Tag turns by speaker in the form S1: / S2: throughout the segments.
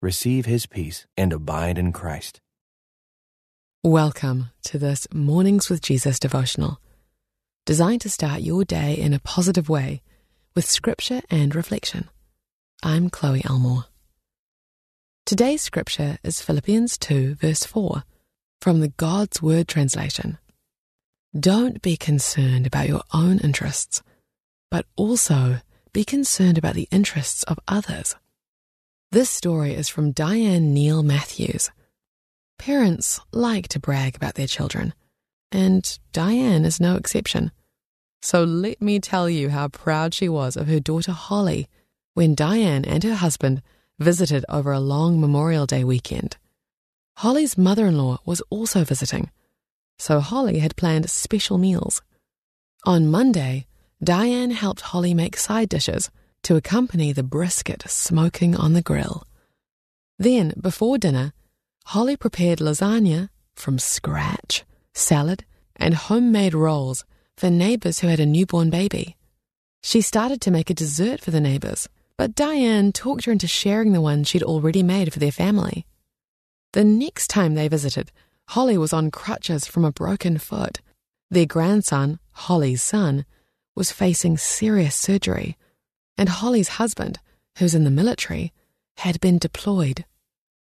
S1: receive his peace and abide in Christ.
S2: Welcome to this Mornings with Jesus devotional, designed to start your day in a positive way with scripture and reflection. I'm Chloë Elmore. Today's scripture is Philippians 2, verse 4, from the God's Word translation. Don't be concerned about your own interests, but also be concerned about the interests of others. This story is from Diane Neal Matthews. Parents like to brag about their children, and Diane is no exception. So let me tell you how proud she was of her daughter Holly when Diane and her husband visited over a long Memorial Day weekend. Holly's mother in law was also visiting, so Holly had planned special meals. On Monday, Diane helped Holly make side dishes to accompany the brisket smoking on the grill. Then, before dinner, Holly prepared lasagna from scratch, salad, and homemade rolls for neighbors who had a newborn baby. She started to make a dessert for the neighbors, but Diane talked her into sharing the one she'd already made for their family. The next time they visited, Holly was on crutches from a broken foot. Their grandson, Holly's son, was facing serious surgery and Holly's husband, who's in the military, had been deployed.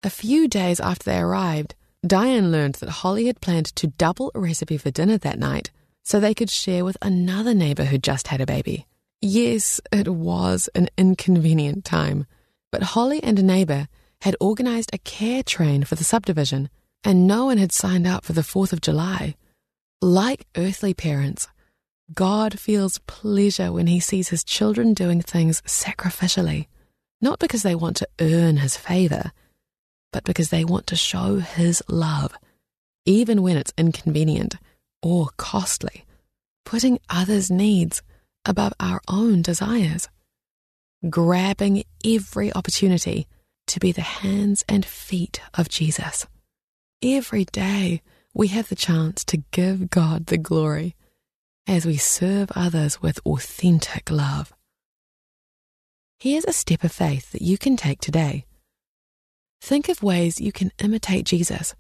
S2: A few days after they arrived, Diane learned that Holly had planned to double a recipe for dinner that night so they could share with another neighbor who just had a baby. Yes, it was an inconvenient time, but Holly and a neighbor had organized a care train for the subdivision, and no one had signed up for the 4th of July. Like earthly parents, God feels pleasure when he sees his children doing things sacrificially, not because they want to earn his favor, but because they want to show his love, even when it's inconvenient or costly, putting others' needs above our own desires, grabbing every opportunity to be the hands and feet of Jesus. Every day we have the chance to give God the glory as we serve others with authentic love. Here's a step of faith that you can take today. Think of ways you can imitate Jesus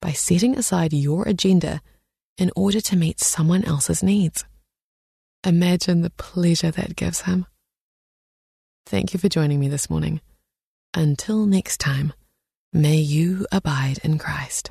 S2: by setting aside your agenda in order to meet someone else's needs. Imagine the pleasure that gives him. Thank you for joining me this morning. Until next time, may you abide in Christ.